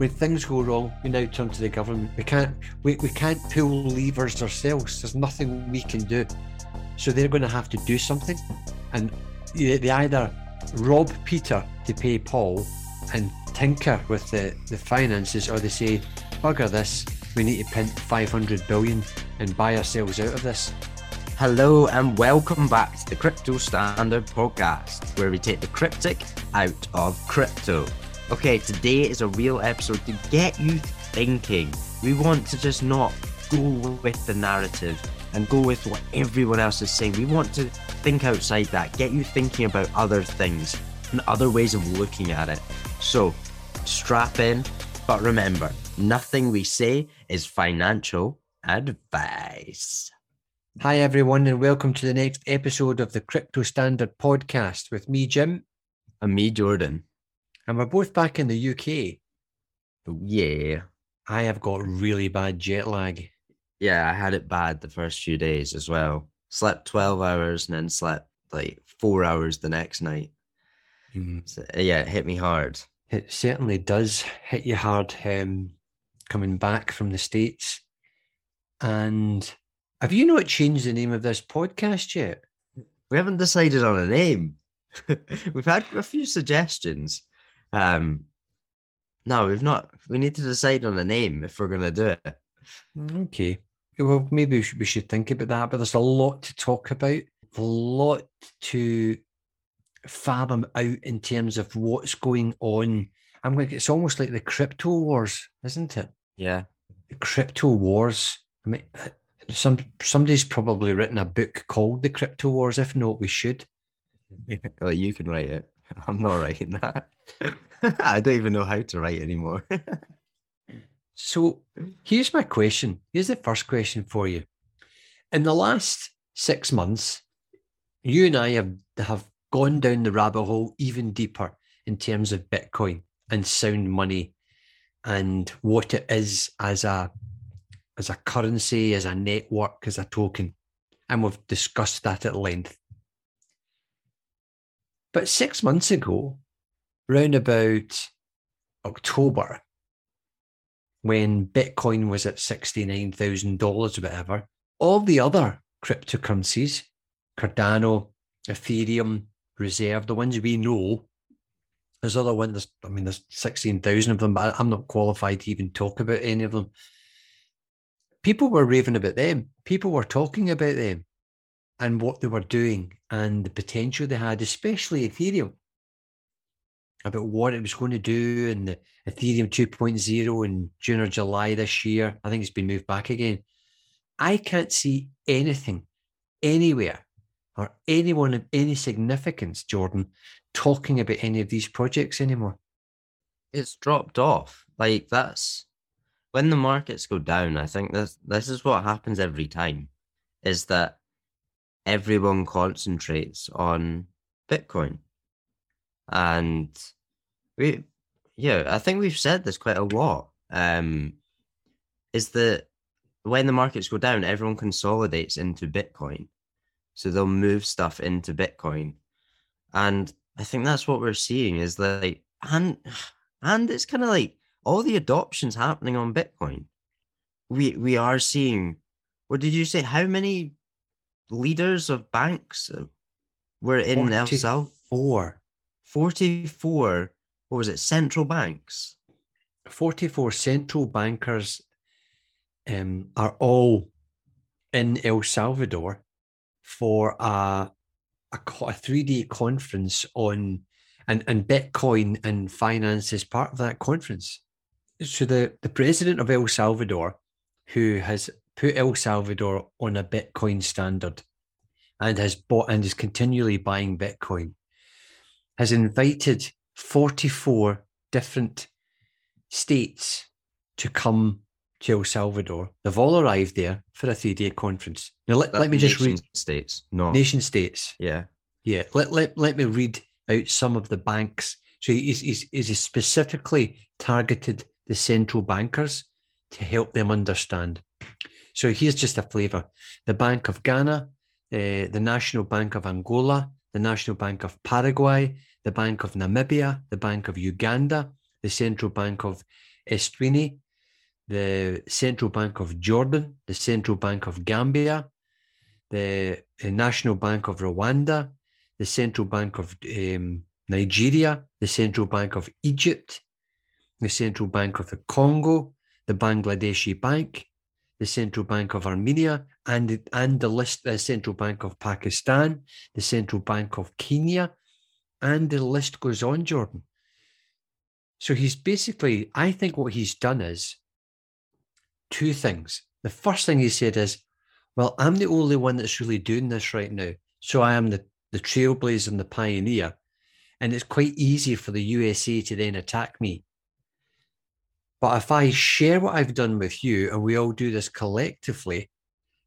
when things go wrong, we now turn to the government. We can't we, we can't pull levers ourselves. There's nothing we can do. So they're going to have to do something, and they either rob Peter to pay Paul and tinker with the, the finances, or they say, bugger this, we need to print 500 billion and buy ourselves out of this. Hello and welcome back to the Crypto Standard Podcast, where we take the cryptic out of crypto. Okay, today is a real episode to get you thinking. We want to just not go with the narrative and go with what everyone else is saying. We want to think outside that, get you thinking about other things and other ways of looking at it. So, strap in, but remember, nothing we say is financial advice. Hi, everyone, and welcome to the next episode of the Crypto Standard Podcast with me, Jim, And me, Jordan. And we're both back in the UK. Yeah. I have got really bad jet lag. Yeah, I had it bad the first few days as well. Slept 12 hours and then slept like four hours the next night. So, yeah, it hit me hard. It certainly does hit you hard um, coming back from the States. And have you not changed the name of this podcast yet? We haven't decided on a name. we've had a few suggestions. Um, no, we've not. We need to decide on a name if we're going to do it. Okay. Well, maybe we should, we should think about that, but there's a lot to talk about, a lot to fathom out in terms of what's going on. I'm like, it's almost like the crypto wars, isn't it? Yeah. The crypto wars. I mean, some somebody's probably written a book called The Crypto Wars. If not, we should. Well, you can write it. I'm not writing that. I don't even know how to write anymore. So here's my question. Here's the first question for you. In the last six months, you and I have, have gone down the rabbit hole even deeper in terms of Bitcoin and sound money and what it is as a as a currency, as a network, as a token. And we've discussed that at length. But six months ago, round about October, when Bitcoin was at $69,000 or whatever, all the other cryptocurrencies, Cardano, Ethereum, Reserve, the ones we know, there's other ones, I mean, there's 16,000 of them, but I'm not qualified to even talk about any of them. People were raving about them. People were talking about them and what they were doing and the potential they had, especially Ethereum about what it was going to do and the Ethereum 2.0 in June or July this year. I think it's been moved back again. I can't see anything anywhere or anyone of any significance, Jordan, talking about any of these projects anymore. it's dropped off. Like that's when the markets go down. I think this this is what happens every time, is that everyone concentrates on Bitcoin, and we, yeah, I think we've said this quite a lot. Um, is that when the markets go down, everyone consolidates into Bitcoin, so they'll move stuff into Bitcoin, and I think that's what we're seeing is like and and it's kind of like all the adoptions happening on Bitcoin. We we are seeing. What did you say? How many leaders of banks uh, were in El Salvador? Four. Forty-four. What was it? Central banks. 44 central bankers um, are all in El Salvador for a, a, a three day conference on and, and Bitcoin and finance is part of that conference. So the, the president of El Salvador, who has put El Salvador on a Bitcoin standard and has bought and is continually buying Bitcoin, has invited 44 different states to come to El Salvador. They've all arrived there for a three day conference. Now, let, let me just read Nation states. No. nation states. Yeah. Yeah, let, let, let me read out some of the banks. So he's, he's, he's specifically targeted the central bankers to help them understand. So here's just a flavour the Bank of Ghana, uh, the National Bank of Angola, the National Bank of Paraguay, the Bank of Namibia, the Bank of Uganda, the Central Bank of Eswatini, the Central Bank of Jordan, the Central Bank of Gambia, the National Bank of Rwanda, the Central Bank of um, Nigeria, the Central Bank of Egypt, the Central Bank of the Congo, the Bangladeshi Bank, the Central Bank of Armenia, and, and the list, the Central Bank of Pakistan, the Central Bank of Kenya, and the list goes on, Jordan. So he's basically, I think what he's done is two things. The first thing he said is, well, I'm the only one that's really doing this right now. So I am the, the trailblazer and the pioneer. And it's quite easy for the USA to then attack me. But if I share what I've done with you and we all do this collectively,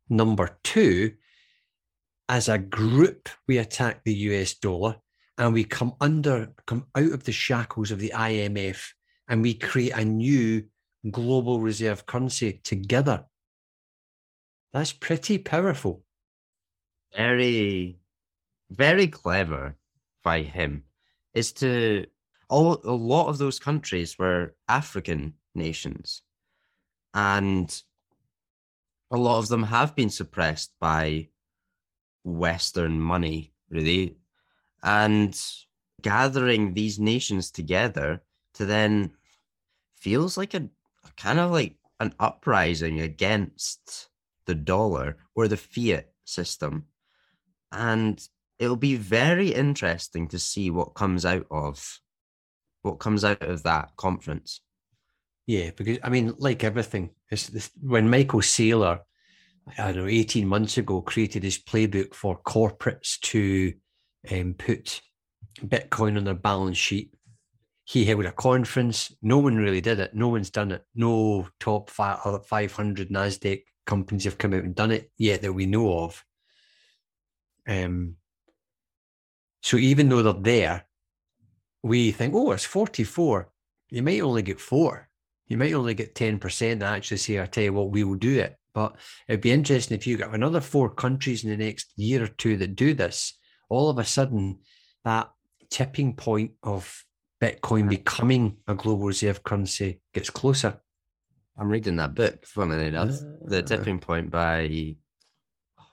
number two, as a group, we attack the US dollar and we come under, come out of the shackles of the IMF and we create a new global reserve currency together. That's pretty powerful. Very, very clever by him. Is to all a lot of those countries were African nations, and a lot of them have been suppressed by Western money, really, and gathering these nations together to then feels like a kind of like an uprising against the dollar or the fiat system. And it'll be very interesting to see what comes out of what comes out of that conference. Yeah, because I mean, like everything, it's this, when Michael Saylor, I don't know, 18 months ago, created his playbook for corporates to um, put Bitcoin on their balance sheet he held a conference. No one really did it. No one's done it. No top 500 NASDAQ companies have come out and done it yet that we know of. Um, so even though they're there, we think, oh, it's 44. You might only get four. You might only get 10% and actually say, I tell you what, we will do it. But it'd be interesting if you got another four countries in the next year or two that do this, all of a sudden that tipping point of Bitcoin becoming a global reserve currency gets closer. I'm reading that book, funnily enough, uh, The Tipping Point by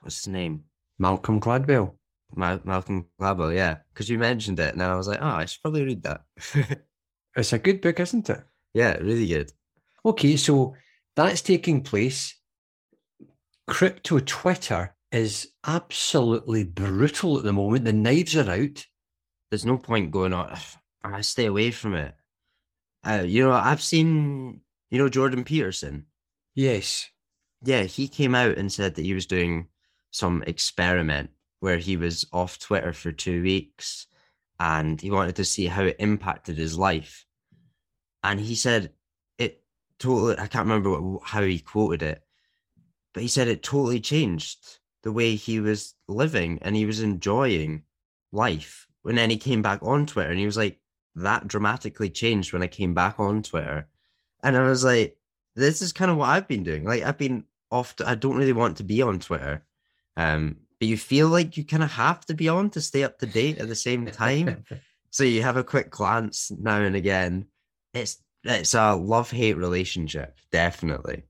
what's his name? Malcolm Gladwell. Ma- Malcolm Gladwell, yeah. Because you mentioned it, and I was like, oh, I should probably read that. it's a good book, isn't it? Yeah, really good. Okay, so that's taking place. Crypto Twitter is absolutely brutal at the moment. The knives are out. There's no point going on. I stay away from it. Uh, you know, I've seen, you know, Jordan Peterson. Yes. Yeah, he came out and said that he was doing some experiment where he was off Twitter for two weeks and he wanted to see how it impacted his life. And he said it totally, I can't remember what, how he quoted it, but he said it totally changed the way he was living and he was enjoying life. And then he came back on Twitter and he was like, that dramatically changed when I came back on Twitter. And I was like, this is kind of what I've been doing. Like I've been off to, I don't really want to be on Twitter. Um, but you feel like you kind of have to be on to stay up to date at the same time. so you have a quick glance now and again. It's it's a love hate relationship, definitely.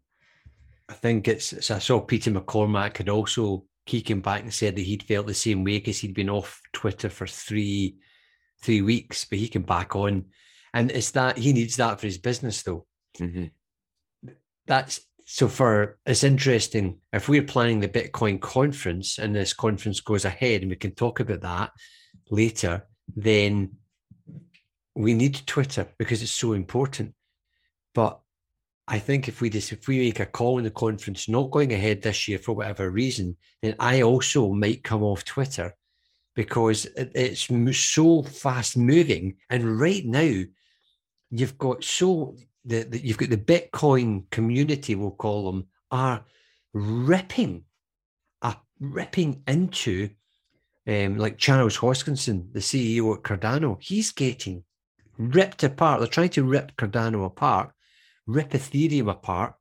I think it's, it's I saw Peter McCormack had also he came back and said that he'd felt the same way because he'd been off Twitter for three three weeks, but he can back on. And it's that he needs that for his business, though. Mm-hmm. That's so for it's interesting if we're planning the Bitcoin conference and this conference goes ahead, and we can talk about that later, then we need Twitter because it's so important. But I think if we just if we make a call in the conference not going ahead this year for whatever reason, then I also might come off Twitter because it's so fast moving. And right now, you've got so the, you've got the Bitcoin community, we'll call them, are ripping, are ripping into, um, like Charles Hoskinson, the CEO at Cardano. He's getting ripped apart. They're trying to rip Cardano apart, rip Ethereum apart,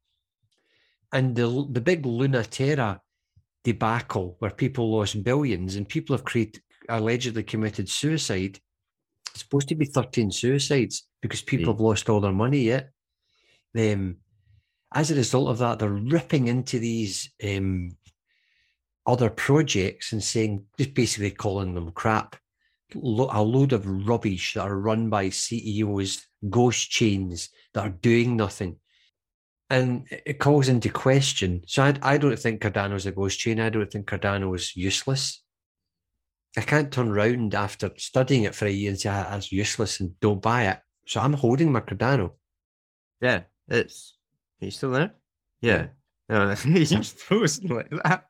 and the the big Luna Terra debacle where people lost billions and people have created, allegedly committed suicide. It's supposed to be 13 suicides because people yeah. have lost all their money yet. um, as a result of that, they're ripping into these um, other projects and saying, just basically calling them crap. A load of rubbish that are run by CEOs, ghost chains that are doing nothing. And it calls into question. So I, I don't think Cardano's a ghost chain. I don't think Cardano is useless. I can't turn around after studying it for a year and say "Ah, that's useless and don't buy it. So I'm holding my Cardano. Yeah, it's. Are you still there? Yeah. No, just frozen like that.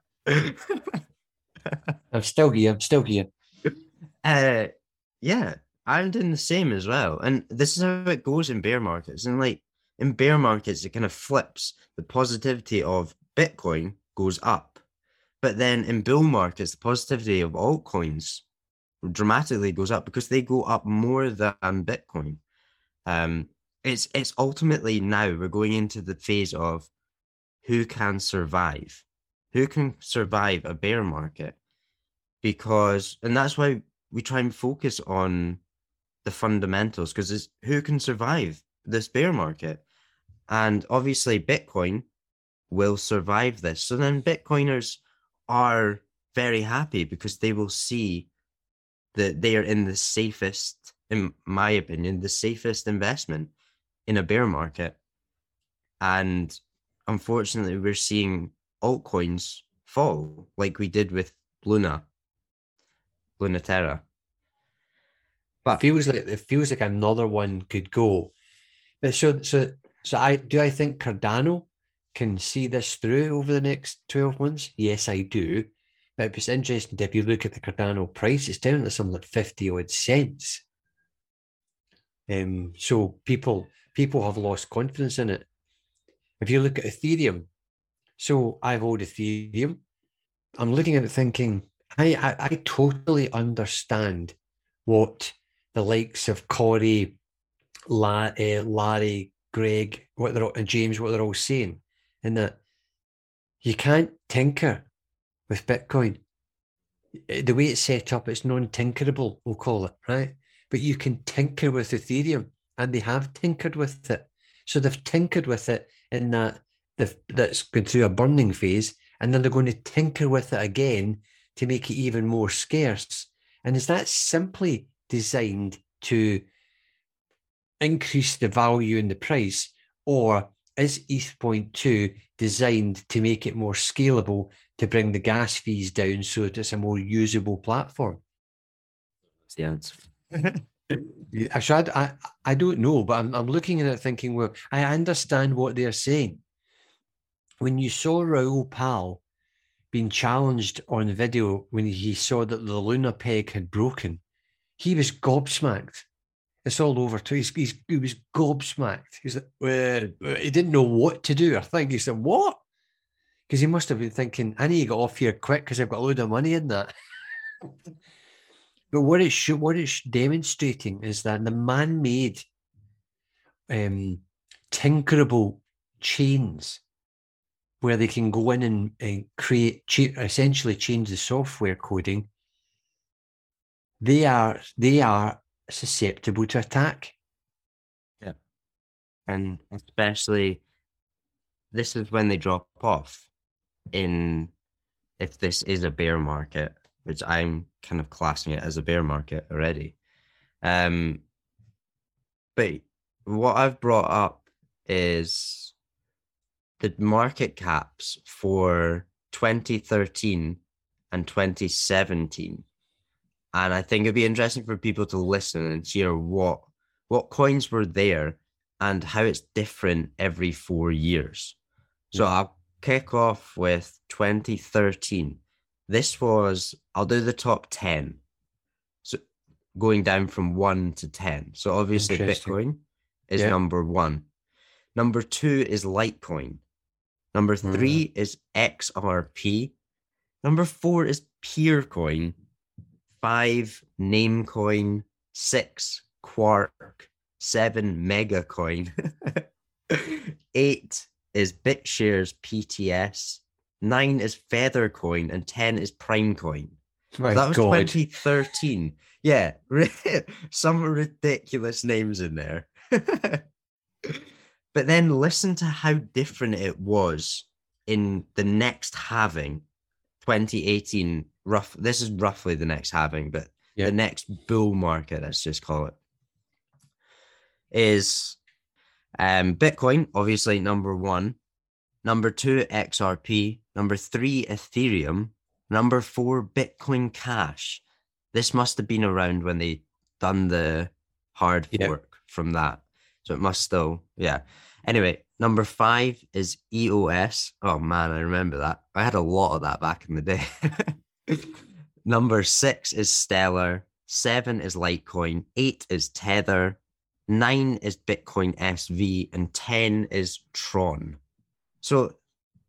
I'm still here. I'm still here. uh, yeah, I'm doing the same as well. And this is how it goes in bear markets. And like in bear markets, it kind of flips. The positivity of Bitcoin goes up. But then in bull markets, the positivity of altcoins dramatically goes up because they go up more than Bitcoin. Um, it's it's ultimately now we're going into the phase of who can survive, who can survive a bear market, because and that's why we try and focus on the fundamentals because who can survive this bear market, and obviously Bitcoin will survive this. So then Bitcoiners are very happy because they will see that they are in the safest, in my opinion, the safest investment in a bear market. And unfortunately, we're seeing altcoins fall like we did with Luna, Lunaterra. But feels like it feels like another one could go. But so so so I do I think Cardano can see this through over the next 12 months? Yes, I do. But it's interesting if you look at the Cardano price, it's down to something like 50 odd cents. Um, so people people have lost confidence in it. If you look at Ethereum, so I hold Ethereum. I'm looking at it thinking, I, I, I totally understand what the likes of Cory, uh, Larry, Greg, what they're all, and James, what they're all saying, in that you can't tinker with Bitcoin. The way it's set up, it's non-tinkerable, we'll call it, right? But you can tinker with Ethereum, and they have tinkered with it. So they've tinkered with it in that that's going through a burning phase, and then they're going to tinker with it again to make it even more scarce. And is that simply designed to increase the value in the price, or is ETH Point 2 designed to make it more scalable to bring the gas fees down so that it's a more usable platform? That's the answer. Actually, I, I, I don't know, but I'm, I'm looking at it thinking, well, I understand what they're saying. When you saw Raoul Pal being challenged on video when he saw that the Luna peg had broken, he was gobsmacked. It's all over. too. He's, he's, he was gobsmacked. He's like, well, he didn't know what to do. I think he said, what? Because he must have been thinking, I need to get off here quick because I've got a load of money in that. but what it's what it's demonstrating is that the man-made, um, tinkerable chains, where they can go in and, and create, essentially change the software coding. They are they are susceptible to attack. Yeah. and especially this is when they drop off in if this is a bear market which i'm kind of classing it as a bear market already um but what i've brought up is the market caps for 2013 and 2017 and i think it'd be interesting for people to listen and hear what what coins were there and how it's different every four years. So I'll kick off with 2013. This was, I'll do the top 10. So going down from one to 10. So obviously Bitcoin is Yeah. number one. Number two is Litecoin. Number Mm. three is XRP. Number four is Peercoin. Five, Namecoin. Six, Quark. Seven, Megacoin. Eight is BitShares PTS. Nine is Feathercoin. And 10 is Primecoin. My that was God. 2013. Yeah, some ridiculous names in there. But then listen to how different it was in the next halving, 2018. Rough. This is roughly the next halving, but Yeah. the next bull market, let's just call it, is um, Bitcoin, obviously number one. Number two, XRP. Number three, Ethereum. Number four, Bitcoin Cash. This must have been around when they done the hard Yeah. fork from that. So it must still, yeah. Anyway, number five is EOS. Oh man, I remember that. I had a lot of that back in the day. number six is Stellar. Seven is Litecoin. Eight is Tether. Nine is Bitcoin SV. And 10 is Tron. So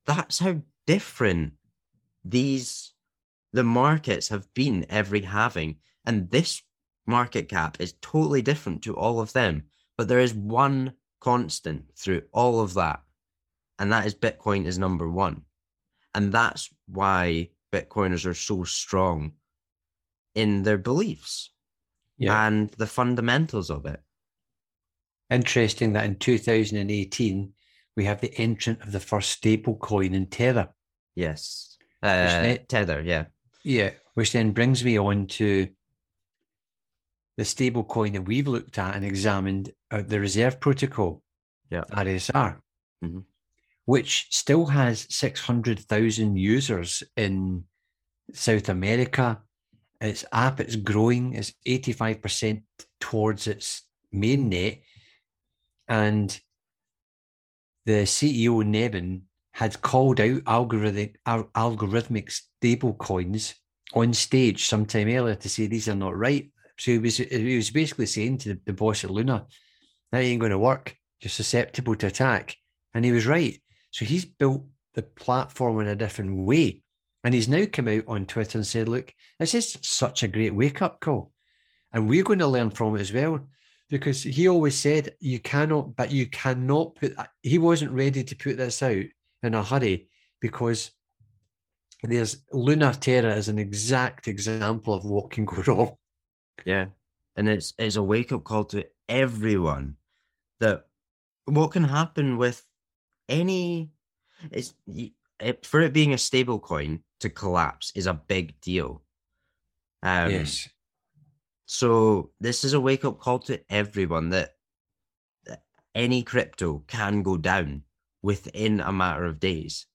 that's how different these the markets have been every halving. And this market cap is totally different to all of them. But there is one constant through all of that. And that is Bitcoin is number one. And that's why Bitcoiners are so strong in their beliefs Yeah. and the fundamentals of it. Interesting that in 2018 we have the entrant of the first stable coin in Tether. Yes. Uh, ne- tether, yeah. Yeah, which then brings me on to the stable coin that we've looked at and examined, the Reserve Protocol, Yeah. RSR, Mhm. which still has 600,000 users in South America. Its app it's growing, it's 85% towards its mainnet. And the CEO, Nevin, had called out algorithmic, al- algorithmic stable coins on stage sometime earlier to say these are not right. So he was he was basically saying to the, the boss at Luna, that ain't going to work. You're susceptible to attack. And he was right. So he's built the platform in a different way. And he's now come out on Twitter and said, look, this is such a great wake up call. And we're going to learn from it as well. Because he always said, you cannot, but you cannot put, he wasn't ready to put this out in a hurry because there's Luna Terra is an exact example of what can go wrong. Yeah. And it's it's a wake up call to everyone that what can happen with any it's it, for it being a stable coin to collapse is a big deal. Um, yes. So this is a wake up call to everyone that, that any crypto can go down within a matter of days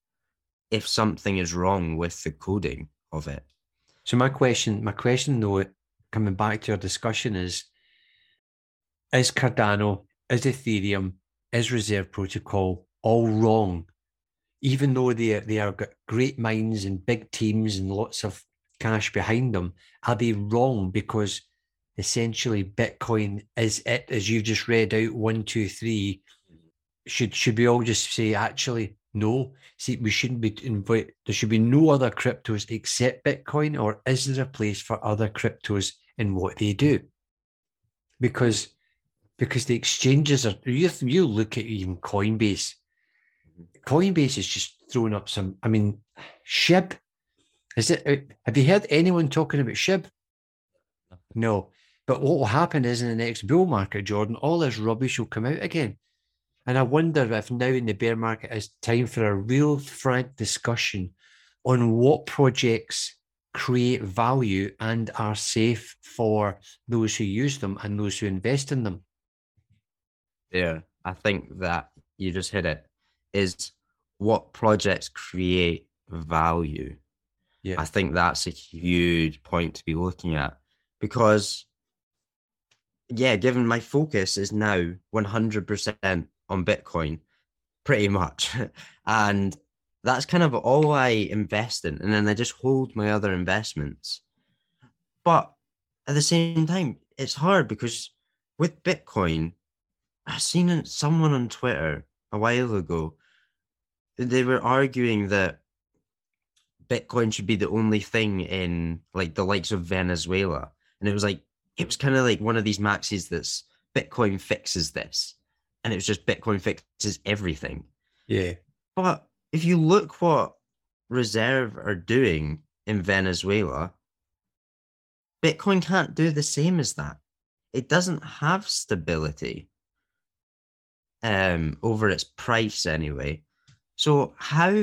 if something is wrong with the coding of it. So my question, my question though, coming back to our discussion is: Is Cardano, is Ethereum, is Reserve Protocol all wrong? Even though they are, they are great minds and big teams and lots of cash behind them, are they wrong because essentially Bitcoin is it as you've just read out one, two, three? Should should we all just say actually no? See, we shouldn't be invite. There should be no other cryptos except Bitcoin, or is there a place for other cryptos in what they do? Because because the exchanges are. You you look at even Coinbase. Coinbase is just throwing up some. I mean, Shib. Is it? uh, Have you heard anyone talking about Shib? No. But what will happen is in the next bull market, Jordan, all this rubbish will come out again. And I wonder if now in the bear market is time for a real frank discussion on what projects create value and are safe for those who use them and those who invest in them. Yeah, I think that you just hit it. Is what projects create value? Yeah. I think that's a huge point to be looking at because, yeah, given my focus is now 100% on Bitcoin, pretty much. and that's kind of all I invest in. And then I just hold my other investments. But at the same time, it's hard because with Bitcoin, I seen someone on Twitter a while ago. They were arguing that Bitcoin should be the only thing in like the likes of Venezuela. And it was like, it was kind of like one of these maxis that's Bitcoin fixes this. And it was just Bitcoin fixes everything. Yeah. But if you look what Reserve are doing in Venezuela, Bitcoin can't do the same as that. It doesn't have stability. um, over its price anyway. So how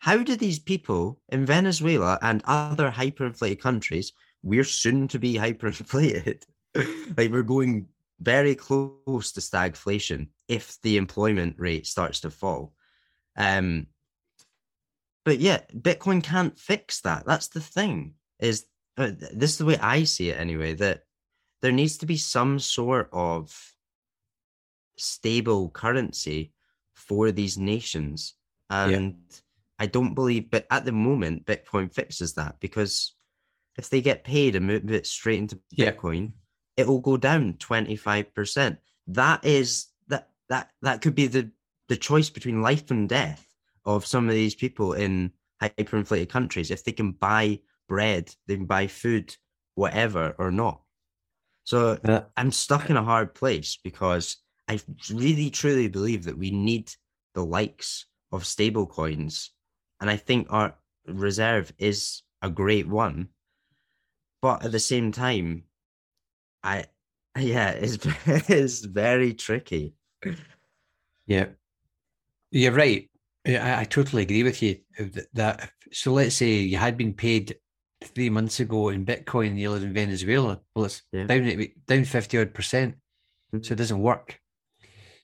how do these people in Venezuela and other hyperinflated countries, we're soon to be hyperinflated, like we're going very close to stagflation if the employment rate starts to fall. Um, but yeah, Bitcoin can't fix that. That's the thing. Is uh, this is the way I see it anyway? That there needs to be some sort of stable currency for these nations, and yeah. I don't believe. But at the moment, Bitcoin fixes that because if they get paid and move it straight into Bitcoin, yeah. it will go down twenty five percent. That is that that that could be the the choice between life and death of some of these people in hyperinflated countries. If they can buy bread, they can buy food, whatever, or not. So yeah. I'm stuck in a hard place because I really truly believe that we need the likes of stable coins. And I think our reserve is a great one. But at the same time, I yeah, it's it's very tricky. Yeah. You're right. I, I totally agree with you. That so let's say you had been paid three months ago in Bitcoin and you live in Venezuela. Well, it's yeah. down down fifty odd percent, mm-hmm. so it doesn't work.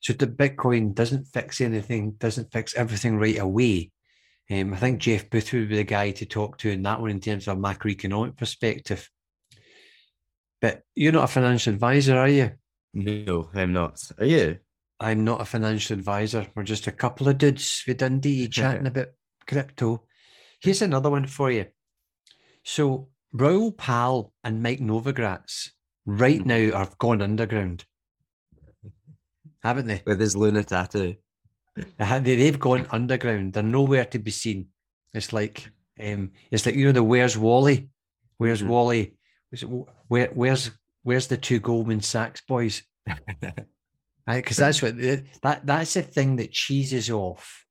So the Bitcoin doesn't fix anything, doesn't fix everything right away. Um, I think Jeff Booth would be the guy to talk to in that one in terms of a macroeconomic perspective. But you're not a financial advisor, are you? No, I'm not. Are you? I'm not a financial advisor. We're just a couple of dudes with Dundee chatting about crypto. Here's another one for you. So Raoul Pal and Mike Novogratz right hmm. now have gone underground, haven't they? With his Luna tattoo. They've gone underground. They're nowhere to be seen. It's like, um, it's like you know the Where's Wally? Where's mm-hmm. Wally? Where, where's where's the two Goldman Sachs boys? Because that's what that that's the thing that cheeses off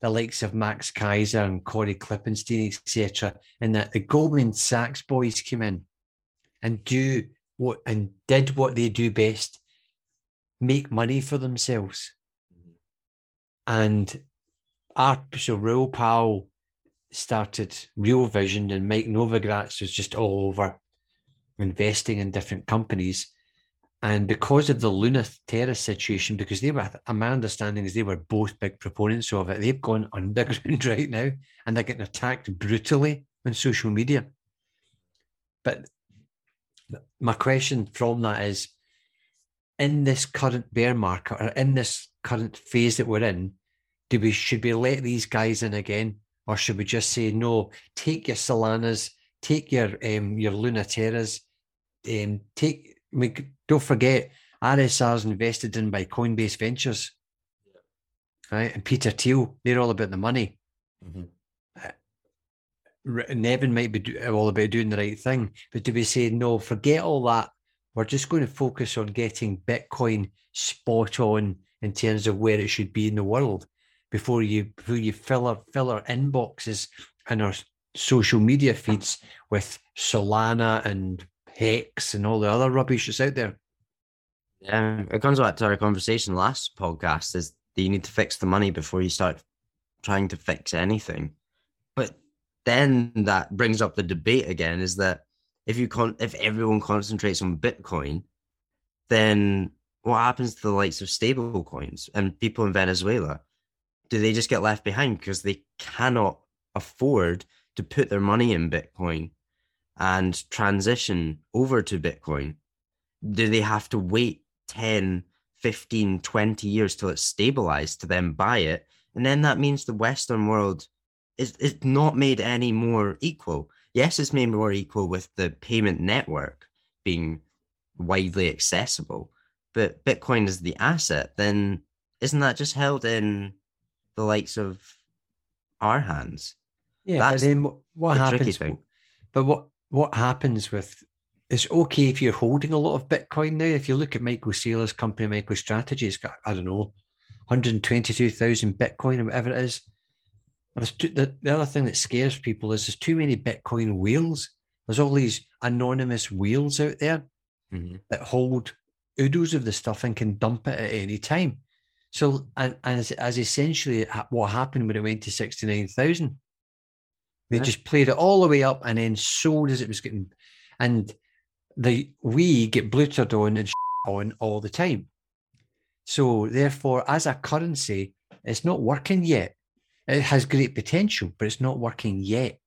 the likes of Max Keiser and Cory Klippsten, etc. And that the Goldman Sachs boys came in and do what and did what they do best, make money for themselves. And our so Raoul Pal started Real Vision and Mike Novogratz was just all over investing in different companies. And because of the Luna Terra situation, because they were, my understanding is they were both big proponents of it, they've gone underground right now and they're getting attacked brutally on social media. But my question from that is in this current bear market or in this current phase that we're in, do we should we let these guys in again? Or should we just say no, take your Solanas, take your um your Luna Terras, um, take I mean, don't forget, RSR's invested in by Coinbase Ventures, right? And Peter Thiel, they're all about the money. Mm-hmm. Uh, Nevin might be do, all about doing the right thing, but do we say no? Forget all that. We're just going to focus on getting Bitcoin spot on in terms of where it should be in the world before you before you fill our fill our inboxes and our social media feeds with Solana and Hex and all the other rubbish that's out there. Yeah, it comes back to our conversation last podcast is that you need to fix the money before you start trying to fix anything. But then that brings up the debate again is that if you con- if everyone concentrates on Bitcoin, then what happens to the likes of stable coins and people in Venezuela? Do they just get left behind because they cannot afford to put their money in Bitcoin and transition over to Bitcoin? Do they have to wait 10, 15, 20 years till it's stabilized to then buy it? And then that means the Western world is, is not made any more equal. Yes, it's made more equal with the payment network being widely accessible, but Bitcoin is the asset, then isn't that just held in the likes of our hands? Yeah, That's but then what happens? But what what happens with it's okay if you're holding a lot of Bitcoin now. If you look at Michael Saylor's company, MicroStrategy, it's got, I don't know, 122,000 Bitcoin or whatever it is. Too, the, the other thing that scares people is there's too many Bitcoin whales. There's all these anonymous whales out there mm-hmm. that hold oodles of the stuff and can dump it at any time. So, and, as, as essentially what happened when it went to 69,000. They yeah. just played it all the way up and then sold as it was getting, and the we get blootered on and on all the time. So, therefore, as a currency, it's not working yet. It has great potential, but it's not working yet.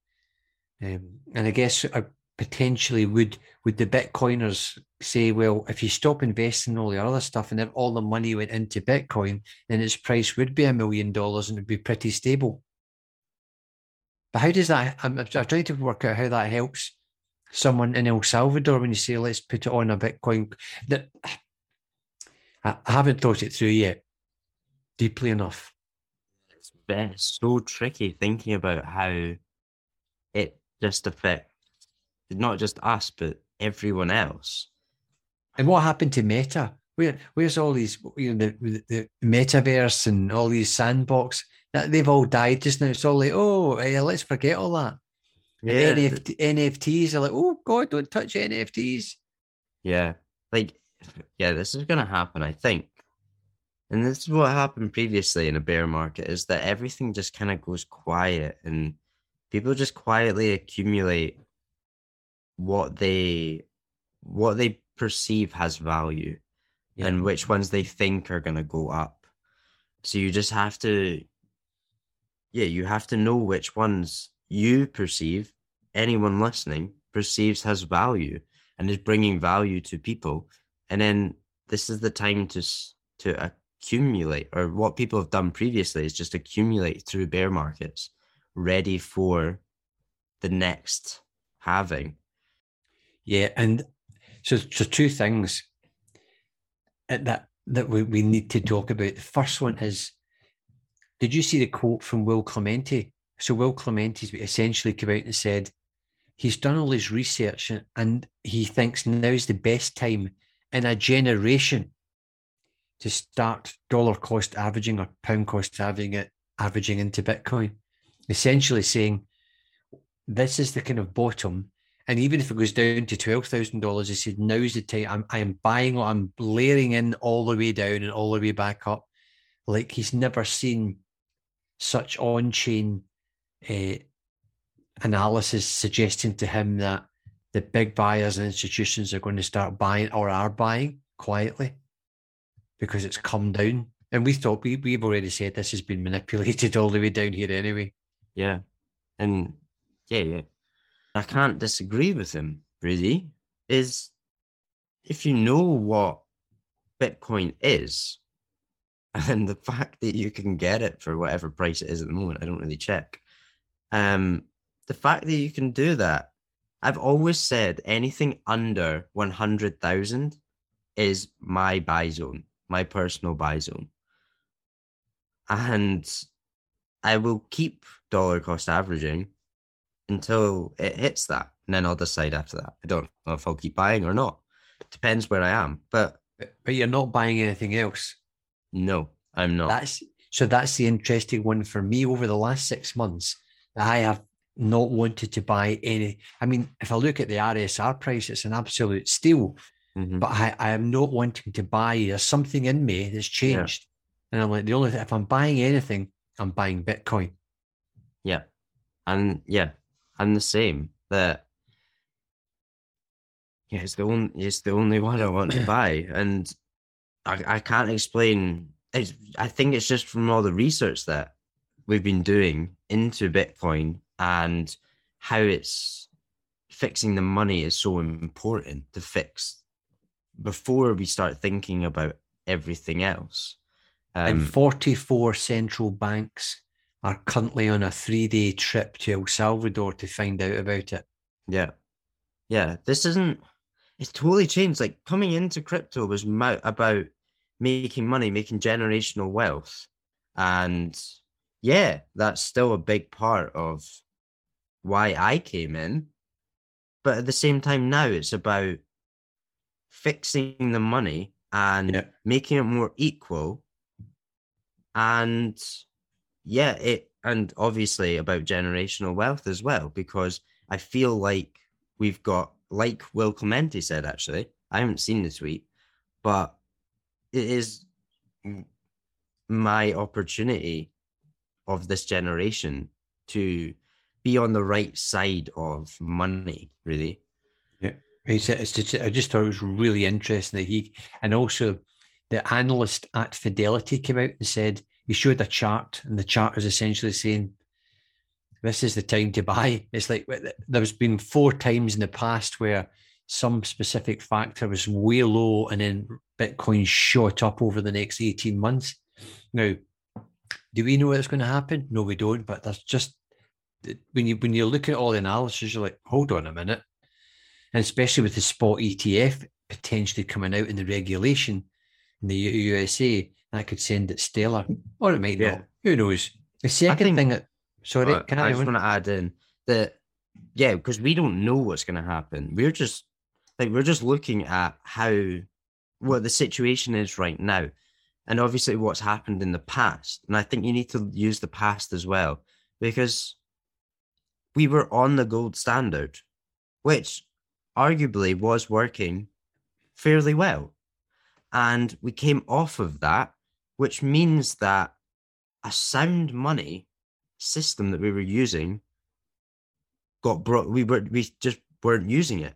Um, and I guess uh, potentially would would the Bitcoiners say, well, if you stop investing all the other stuff and if all the money went into Bitcoin, then its price would be a million dollars and it'd be pretty stable. But how does that? I'm, I'm trying to work out how that helps someone in El Salvador when you say let's put it on a Bitcoin. That I haven't thought it through yet deeply enough. It's so tricky thinking about how it just affects not just us but everyone else. And what happened to Meta? Where where's all these you know the, the metaverse and all these sandbox they've all died just now. It's all like oh yeah, let's forget all that. Yeah, NFT, NFTs are like oh god, don't touch NFTs. Yeah, like yeah, this is gonna happen. I think, and this is what happened previously in a bear market is that everything just kind of goes quiet and people just quietly accumulate what they what they perceive has value yeah. and which ones they think are going to go up so you just have to yeah you have to know which ones you perceive anyone listening perceives has value and is bringing value to people and then this is the time to to accumulate or what people have done previously is just accumulate through bear markets ready for the next halving yeah, and so so two things uh, that that we, we need to talk about. The first one is, did you see the quote from Will Clemente? So Will Clemente's essentially come out and said he's done all his research and he thinks now is the best time in a generation to start dollar cost averaging or pound cost averaging it averaging into Bitcoin. Essentially saying this is the kind of bottom and even if it goes down to twelve thousand dollars, he said, "Now's the time. I'm I'm buying. I'm layering in all the way down and all the way back up." Like he's never seen such on-chain uh, analysis suggesting to him that the big buyers and institutions are going to start buying or are buying quietly because it's come down. And we thought we we've already said this has been manipulated all the way down here anyway. Yeah, and yeah, yeah. I can't disagree with him, really, is if you know what Bitcoin is, and the fact that you can get it for whatever price it is at the moment, I don't really check. Um, the fact that you can do that, I've always said anything under 100,000 is my buy zone, my personal buy zone. And I will keep dollar cost averaging until it hits that. And then I'll decide after that. I don't know if I'll keep buying or not. Depends where I am. But but you're not buying anything else. No, I'm not. That's so that's the interesting one for me over the last six months. I have not wanted to buy any. I mean, if I look at the RSR price, it's an absolute steal. Mm-hmm. But I, I am not wanting to buy. There's something in me that's changed. Yeah. And I'm like, the only thing, if I'm buying anything, I'm buying Bitcoin. Yeah. And yeah, I'm the same. That yeah, it's the only it's the only one I want to buy, and I I can't explain. It's, I think it's just from all the research that we've been doing into Bitcoin and how it's fixing the money is so important to fix before we start thinking about everything else. Um, and 44 central banks are currently on a three day trip to El Salvador to find out about it. Yeah. Yeah. This isn't, it's totally changed. Like coming into crypto was about making money, making generational wealth. And yeah, that's still a big part of why I came in. But at the same time, now it's about fixing the money and yeah. making it more equal and yeah, it and obviously about generational wealth as well, because I feel like we've got, like Will Clemente said, actually, I haven't seen the tweet, but it is my opportunity of this generation to be on the right side of money, really. Yeah. It's, it's just, I just thought it was really interesting that he, and also the analyst at Fidelity came out and said he showed a chart, and the chart is essentially saying, This is the time to buy. It's like there's been four times in the past where some specific factor was way low and then Bitcoin shot up over the next 18 months. Now, do we know what's going to happen? No, we don't. But that's just when you when you look at all the analysis, you're like, hold on a minute. And especially with the spot ETF potentially coming out in the regulation in the USA, that could send it stellar, or it might yeah. not. Who knows? The second think, thing that sorry, uh, I just want to add in that yeah, because we don't know what's going to happen. We're just like we're just looking at how what the situation is right now and obviously what's happened in the past. And I think you need to use the past as well because we were on the gold standard, which arguably was working fairly well. And we came off of that, which means that a sound money system that we were using got brought we were we just weren't using it.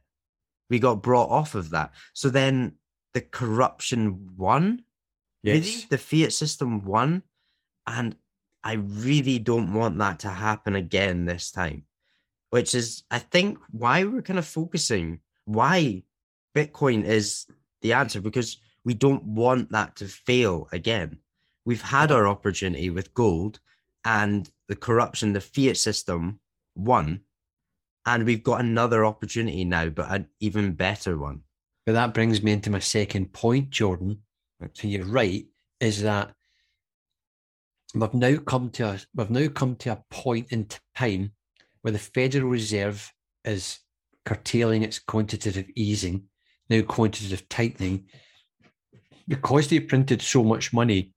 We got brought off of that. So then the corruption won Yes. Really? The fiat system won. And I really don't want that to happen again this time, which is, I think, why we're kind of focusing, why Bitcoin is the answer, because we don't want that to fail again. We've had our opportunity with gold and the corruption, the fiat system won. And we've got another opportunity now, but an even better one. But that brings me into my second point, Jordan, so you're right, is that we've now come to a we've now come to a point in time where the Federal Reserve is curtailing its quantitative easing, now quantitative tightening, because they printed so much money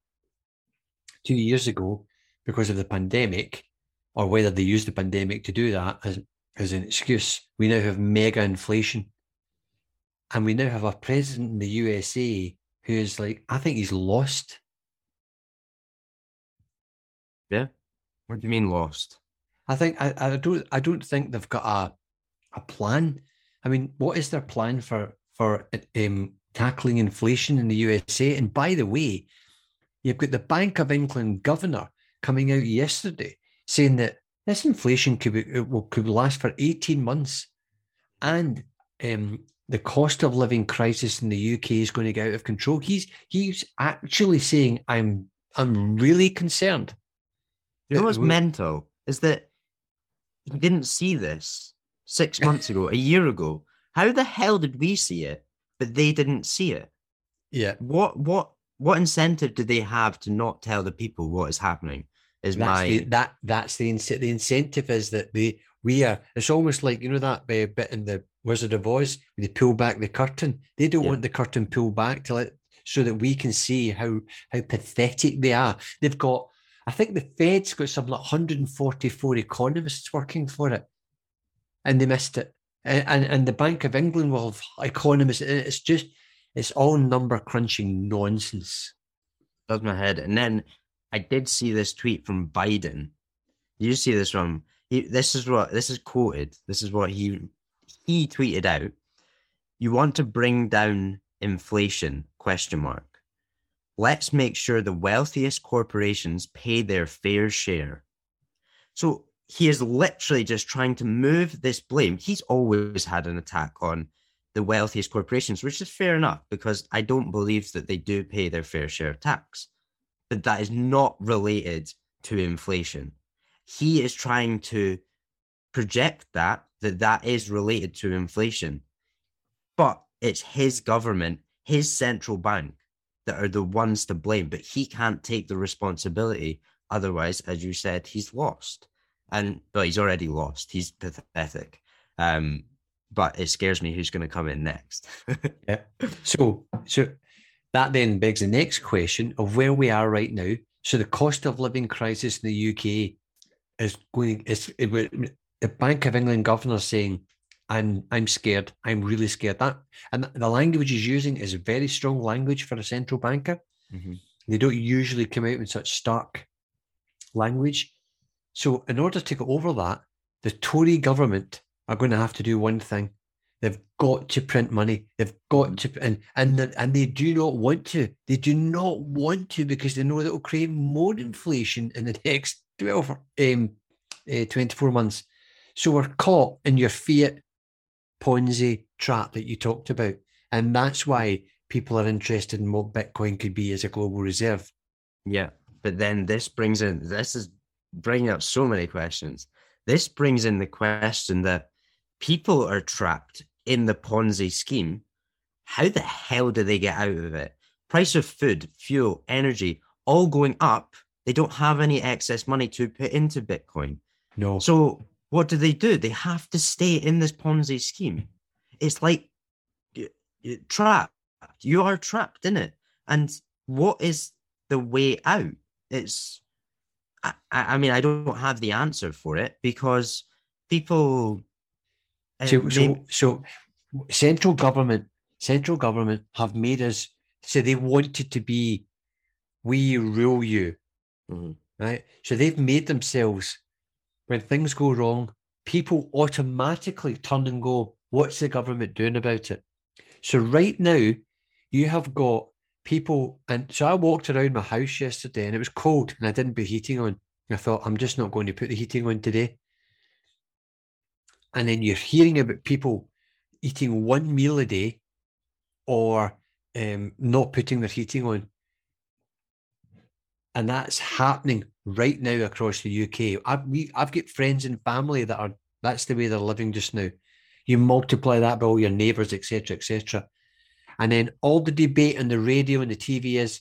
two years ago because of the pandemic, or whether they used the pandemic to do that as, as an excuse, we now have mega inflation. And we now have a president in the USA who's like, I think he's lost. Yeah. What do you mean lost? I think I, I don't I don't think they've got a a plan. I mean, what is their plan for for um, tackling inflation in the USA? And by the way, you've got the Bank of England governor coming out yesterday saying that this inflation could be, it will could last for eighteen months, and um, the cost of living crisis in the UK is going to get out of control. He's he's actually saying, "I'm I'm really concerned." You know what's mental is that he didn't see this six months ago, a year ago. How the hell did we see it, but they didn't see it? Yeah. What what what incentive do they have to not tell the people what is happening? Is that's my the, that that's the the incentive is that they we are. It's almost like you know that uh, bit in the Wizard of Oz, they pull back the curtain. They don't yeah. want the curtain pulled back to let so that we can see how how pathetic they are. They've got, I think the Fed's got some like 144 economists working for it, and they missed it. And and, and the Bank of England will have economists. It's just it's all number crunching nonsense. Does my head. And then I did see this tweet from Biden. You see this from? He, this is what this is quoted. This is what he he tweeted out, "You want to bring down inflation?" Question mark. Let's make sure the wealthiest corporations pay their fair share. So he is literally just trying to move this blame. He's always had an attack on the wealthiest corporations, which is fair enough because I don't believe that they do pay their fair share of tax. But that is not related to inflation. He is trying to project that that that is related to inflation. But it's his government, his central bank that are the ones to blame, but he can't take the responsibility. Otherwise, as you said, he's lost. And but he's already lost. He's pathetic. Um, but it scares me who's going to come in next. yeah. So, so that then begs the next question of where we are right now. So the cost of living crisis in the UK is going. Is it, the Bank of England governor saying, "I'm I'm scared. I'm really scared." That and the language he's using is very strong language for a central banker. Mm-hmm. They don't usually come out in such stark language. So, in order to get over that, the Tory government are going to have to do one thing. They've got to print money. They've got to, and and and they do not want to. They do not want to because they know that will create more inflation in the next twelve, um, uh, twenty-four months. So we're caught in your fiat Ponzi trap that you talked about, and that's why people are interested in what Bitcoin could be as a global reserve. Yeah, but then this brings in this is bringing up so many questions. This brings in the question that people are trapped in the Ponzi scheme. How the hell do they get out of it? Price of food, fuel, energy, all going up. They don't have any excess money to put into Bitcoin. No. So what do they do? They have to stay in this Ponzi scheme. It's like trapped. You are trapped in it. And what is the way out? It's, I, I mean, I don't have the answer for it because people. So, so, so, central government, central government have made us so they wanted to be, we rule you, mm-hmm. right? So they've made themselves when things go wrong, people automatically turn and go, What's the government doing about it? So, right now, you have got people, and so I walked around my house yesterday and it was cold and I didn't put heating on. I thought, I'm just not going to put the heating on today. And then you're hearing about people eating one meal a day or um, not putting their heating on. And that's happening right now across the UK. I've we, I've got friends and family that are that's the way they're living just now. You multiply that by all your neighbours, etc., etc., and then all the debate on the radio and the TV is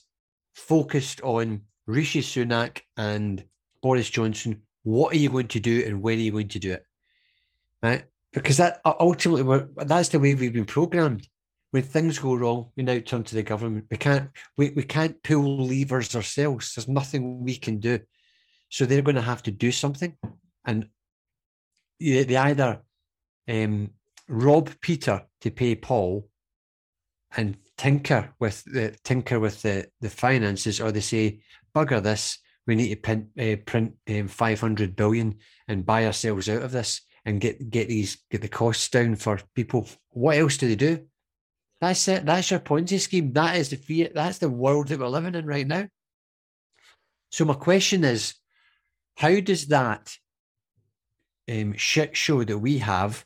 focused on Rishi Sunak and Boris Johnson. What are you going to do, and when are you going to do it? Right? Because that ultimately, that's the way we've been programmed when things go wrong, we now turn to the government. We can't we, we can't pull levers ourselves. There's nothing we can do. So they're going to have to do something, and they either um, rob Peter to pay Paul, and tinker with the tinker with the the finances, or they say bugger this. We need to print uh, print um, five hundred billion and buy ourselves out of this and get get these get the costs down for people. What else do they do? That's it. That's your Ponzi scheme. That is the. That's the world that we're living in right now. So my question is, how does that um, shit show that we have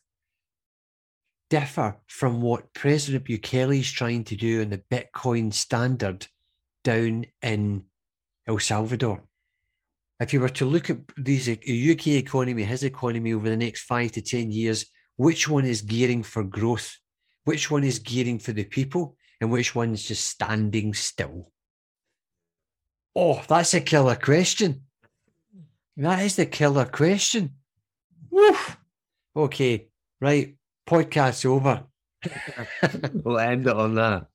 differ from what President Bukele is trying to do in the Bitcoin standard down in El Salvador? If you were to look at these UK economy, his economy over the next five to ten years, which one is gearing for growth? Which one is gearing for the people? And which one's just standing still? Oh, that's a killer question. That is the killer question. Woof. Okay, right. Podcast's over. we'll end it on that.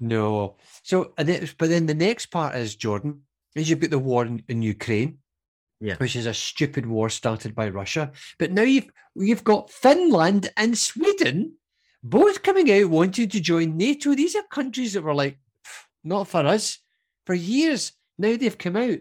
No. So, but then the next part is Jordan. Is you've got the war in, in Ukraine, yeah, which is a stupid war started by Russia. But now you've you've got Finland and Sweden both coming out wanting to join NATO. These are countries that were like, not for us for years. Now they've come out.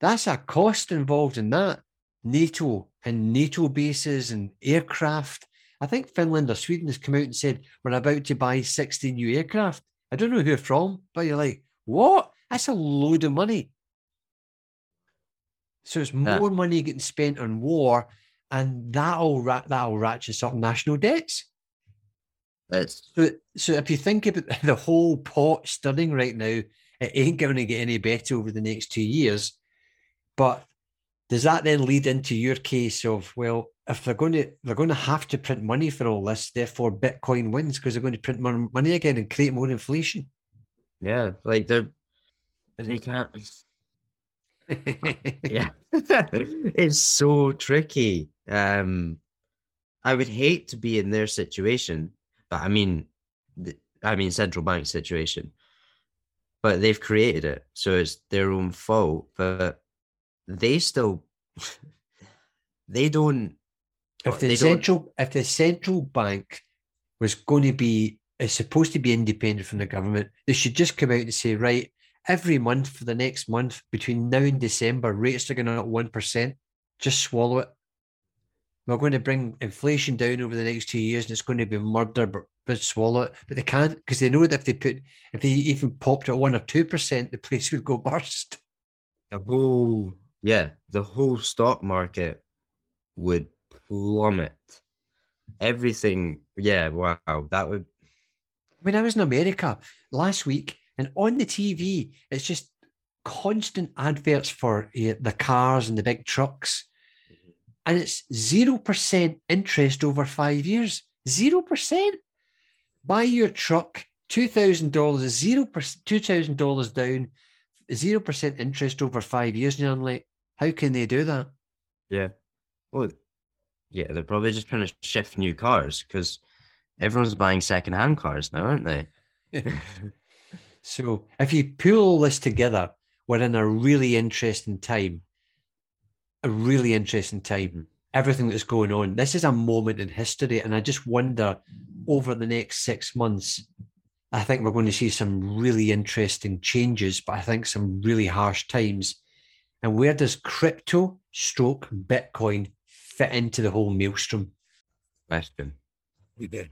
That's a cost involved in that. NATO and NATO bases and aircraft. I think Finland or Sweden has come out and said we're about to buy 60 new aircraft. I don't know who from, but you're like, what? That's a load of money. So it's more yeah. money getting spent on war, and that'll that'll ratchet up national debts. It's so, so if you think about the whole pot stirring right now, it ain't going to get any better over the next two years. But does that then lead into your case of well, if they're going to they're going to have to print money for all this, therefore Bitcoin wins because they're going to print more money again and create more inflation. Yeah, like they're they can't. Yeah, it's so tricky. Um, I would hate to be in their situation, but I mean, I mean central bank situation. But they've created it, so it's their own fault. But they still they don't if the central don't... if the central bank was going to be is supposed to be independent from the government, they should just come out and say, right, every month for the next month between now and December, rates are going up one percent. Just swallow it. We're going to bring inflation down over the next two years, and it's going to be murder, but, but swallow it. But they can't because they know that if they put, if they even popped at one or two percent, the place would go burst. The whole yeah, the whole stock market would plummet. Everything, yeah, wow, that would. I mean, I was in America last week, and on the TV, it's just constant adverts for uh, the cars and the big trucks, and it's zero percent interest over five years. Zero percent. Buy your truck, two thousand dollars, zero percent, two thousand dollars down, zero percent interest over five years. And I'm like, how can they do that? Yeah. Well, yeah, they're probably just trying to shift new cars because everyone's buying secondhand cars now, aren't they? so if you pull all this together, we're in a really interesting time. A really interesting time. Everything that's going on. This is a moment in history, and I just wonder over the next six months. I think we're going to see some really interesting changes, but I think some really harsh times. And where does crypto stroke Bitcoin fit into the whole maelstrom? Question. We did.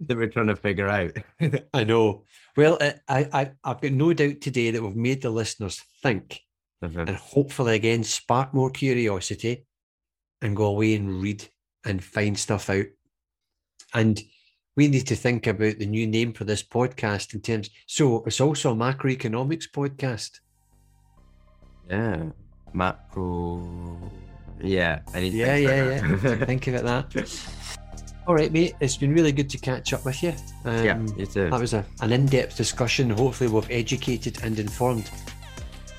That we're trying to figure out. I know. Well, I, I, I've got no doubt today that we've made the listeners think Mhm. and hopefully again spark more curiosity and go away and read and find stuff out. And we need to think about the new name for this podcast in terms. So it's also a macroeconomics podcast. Yeah. Macro. Yeah. I need to Yeah, yeah, about yeah. think it that. All right, mate. It's been really good to catch up with you. Um, yeah, you too. That was a, an in-depth discussion. Hopefully, we've educated and informed.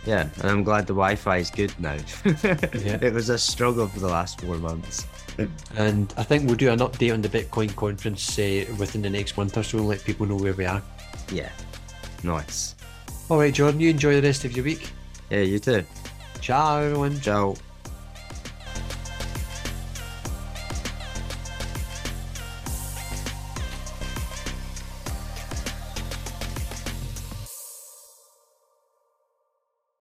Yeah, and I'm glad the Wi-Fi is good now. yeah. It was a struggle for the last four months. And I think we'll do an update on the Bitcoin conference uh, within the next month or so and let people know where we are. Yeah, nice. All right, Jordan, you enjoy the rest of your week. Yeah, you too. Ciao, everyone. Ciao.